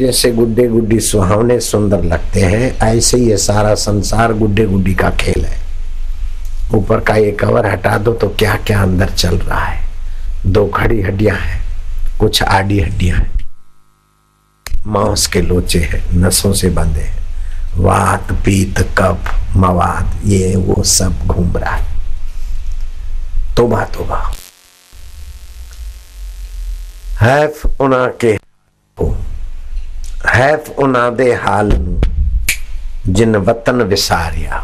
जैसे गुड्डे गुड्डी सुहावने सुंदर लगते हैं, ऐसे ही ये सारा संसार गुड्डे गुड्डी का खेल है। ऊपर का ये कवर हटा दो तो क्या क्या अंदर चल रहा है। दो खड़ी हड्डियाँ हैं, कुछ आडी हड्डियाँ हैं। मांस के लोचे हैं, नसों से बंधे हैं। वात, पीत, कफ, मवाद, ये वो सब घूम रहा है। तोबा तोबा। हैफ उना के हैफ उना दे हाल जिन वतन विसारिया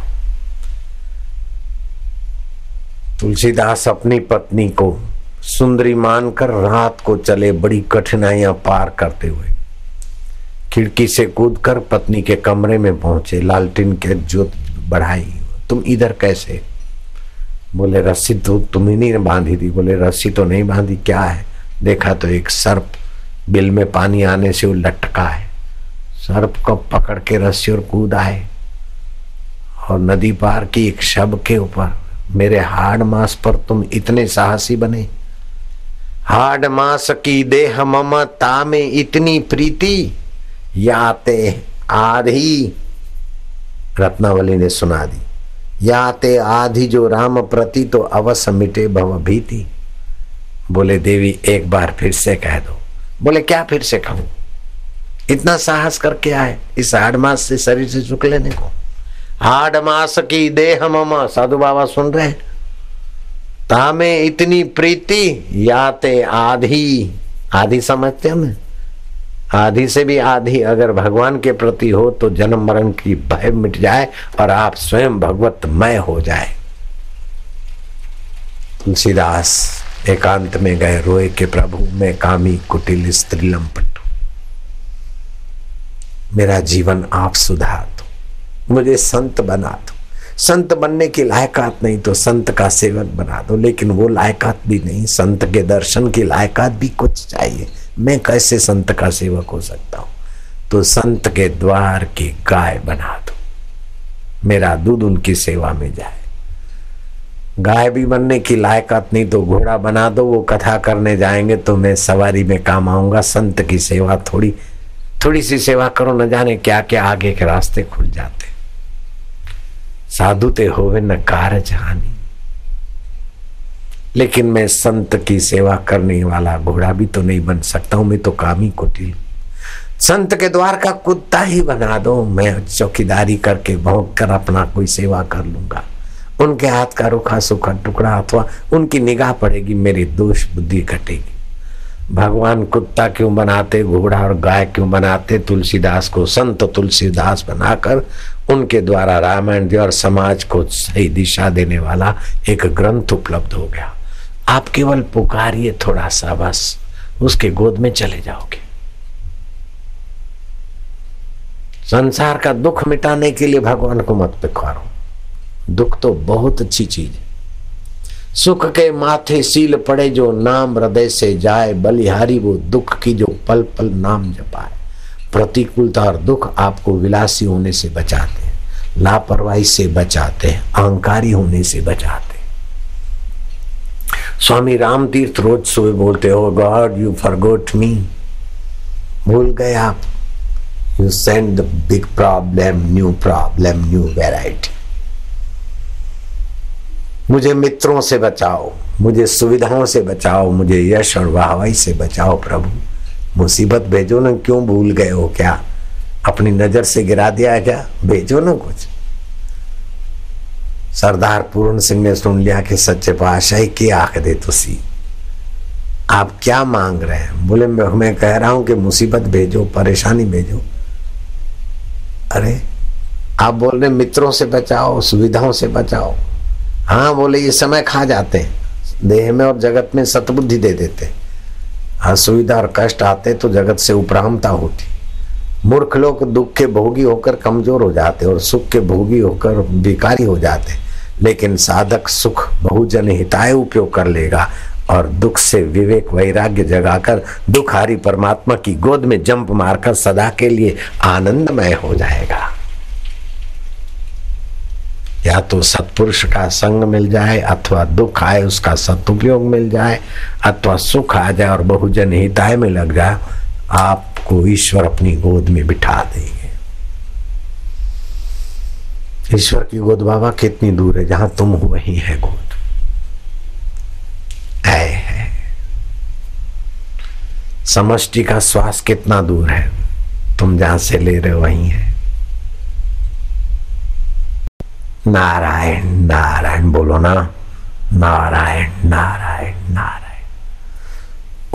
तुलसीदास अपनी पत्नी को सुंदरी मानकर रात को चले बड़ी कठिनाइयाँ पार करते हुए खिड़की से कूदकर पत्नी के कमरे में पहुँचे लालटिन के जोत बढ़ाई तुम इधर कैसे बोले रस्सी तो तुम ही नहीं बांधी थी बोले रस्सी तो नहीं बांधी क्या है देखा तो एक सर्प बिल में पानी आने से वो लटका है सर्प को पकड़ के रस्सी और कूद आए और नदी पार की एक शब के ऊपर, मेरे हाड मास पर तुम इतने साहसी बने। हाड मास की देह ममता में इतनी प्रीति याते आधी, रत्नावली ने सुना दी। याते आधी जो राम प्रति तो अवश्य मिटे भव भीति। बोले, देवी, एक बार फिर से कह दो। बोले, क्या फिर से कहूँ? इतना साहस करके आए, इस हाड मास से शरीर से सुख लेने को। हाड मास की देह ममा, साधु बाबा सुन रहे तामे इतनी प्रीति, याते आधी। आधी समझते हमें। आधी से भी आधी, अगर भगवान के प्रति हो तो जन्म मरण की भय मिट जाए और आप स्वयं भगवतमय हो जाए। तुलसीदास, एकांत में गए, रोए के प्रभु में कामी कुटिल स्त्री लंपट। मेरा जीवन आप सुधार दो। मुझे संत बना दो। संत बनने की लायकात नहीं तो संत का सेवक बना दो, लेकिन वो लायकात भी नहीं। संत के दर्शन की लायकात भी कुछ चाहिए। मैं कैसे संत का सेवक हो सकता हूँ? तो संत के द्वार की गाय बना दो। मेरा दूध उनकी सेवा में जाए। गाय भी बनने की लायकात नहीं तो घोड़ा बना दो। वो कथा करने जाएँगे तो मैं सवारी में काम आऊँगा। संत की सेवा थोड़ी थोड़ी सी सेवा करो, न जाने क्या क्या आगे के रास्ते खुल जाते। साधु ते होवे न कारज हानि लेकिन मैं संत की सेवा करने वाला घोड़ा भी तो नहीं बन सकता हूँ, मैं तो काम ही कुटिल। संत के द्वार का कुत्ता ही बना दो, मैं चौकीदारी करके भोंक कर अपना कोई सेवा कर लूँगा। उनके हाथ का रुखा सुखा टुकड़ा अथवा उनकी निगाह पड़ेगी, मेरी दोष बुद्धि घटेगी। भगवान कुत्ता क्यों बनाते, घोड़ा और गाय क्यों बनाते? तुलसीदास को संत तुलसीदास बनाकर उनके द्वारा रामायण और समाज को सही दिशा देने वाला एक ग्रंथ उपलब्ध हो गया। आप केवल पुकारिए थोड़ा सा बस, उसके गोद में चले जाओगे। संसार का दुख मिटाने के लिए भगवान को मत पुकारो दुख तो बहुत अच्छी चीज़ है। सुख के माथे सील पड़े जो नाम हृदय से जाए, बलिहारी वो दुख की जो पल पल नाम जपाए। प्रतिकूलता और दुख आपको विलासी होने से बचाते हैं, लापरवाही से बचाते हैं, अहंकारी होने से बचाते स्वामी राम तीर्थ रोज सुबह बोलते हो गॉड यू फॉरगोट मी भूल गए आप। You send the big problem new problem new variety मुझे मित्रों से बचाओ, मुझे सुविधाओं से बचाओ, मुझे यश और वाहवाही से बचाओ प्रभु। मुसीबत भेजो ना, क्यों भूल गए हो क्या? अपनी नज़र से गिरा दिया क्या? भेजो ना कुछ। सरदार पूर्ण सिंह ने सुन लिया कि सच्चे पाशाही की आँख दे तुसी आप क्या मांग रहे हैं? बोले, मैं मैं कह रहा हूँ कि मुसीबत भेजो, परेशानी भेजो। अरे, आप बोल रहे मित्रों से बचाओ, सुविधाओं से बचाओ। हाँ बोले ये समय खा जाते हैं। देह में और जगत में सतबुद्धि दे देते असुविधा और कष्ट आते तो जगत से उपरामता होती। मूर्ख लोग दुख के भोगी होकर कमज़ोर हो जाते और सुख के भोगी होकर भिकारी हो जाते लेकिन साधक सुख, बहुजन हिताय उपयोग कर लेगा और दुख से विवेक, वैराग्य जगाकर दुखारी परमात्मा की गोद में जंप मारकर सदा के लिए आनंदमय हो जाएगा। या तो सत्पुरुष का संग मिल जाए अथवा दुख आए उसका सदुपयोग मिल जाए अथवा सुख आ जाए और बहुजन हिताय में लग जाए आपको ईश्वर अपनी गोद में बिठा देंगे। ईश्वर की गोद बाबा कितनी दूर है जहाँ तुम हो वही है गोद। है, है। समष्टि का श्वास कितना दूर है तुम जहाँ से ले रहे हो वही है। नारायण नारायण बोलो ना। नारायण नारायण नारायण।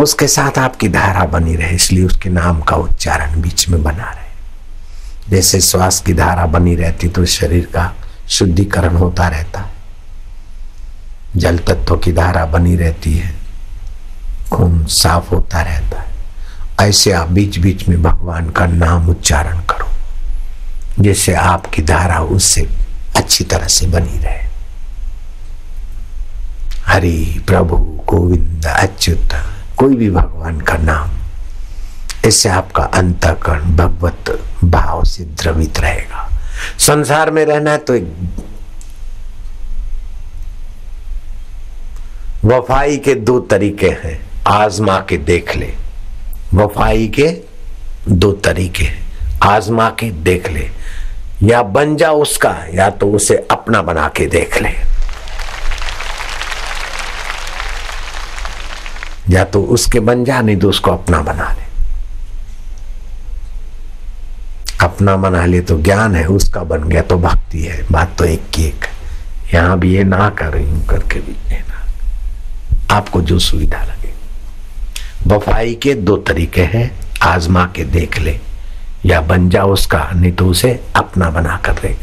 उसके साथ आपकी धारा बनी रहे, इसलिए उसके नाम का उच्चारण बीच में बना रहे। जैसे श्वास की धारा बनी रहती तो शरीर का शुद्धिकरण होता रहता। है जल तत्व की धारा बनी रहती है, खून साफ़ होता रहता है। ऐसे आप बीच बीच में भगवान का नाम उच्चारण करो। जैसे आपकी धारा उससे अच्छी तरह से बनी रहे। हरि प्रभु, गोविंद, अच्युत, कोई भी भगवान का नाम, इससे आपका अंतकरण, भगवत भाव से द्रवित रहेगा। संसार में रहना है तो एक वफाई के दो तरीके हैं, आजमा के देख ले। वफाई के दो तरीके आजमा के देख ले। या बन जा उसका, या तो उसे अपना बना के देख ले। या तो उसके बन जा, नहीं तो उसको अपना बना ले। अपना बना ले तो ज्ञान है, उसका बन गया तो भक्ति है। बात तो एक की एक यहाँ भी ये ना कर रही हूँ करके भी ना आपको जो सुविधा लगे। वफाई के दो तरीके हैं, आजमा के देख ले। या बन जाओ उसका नहीं तो उसे अपना बना कर ले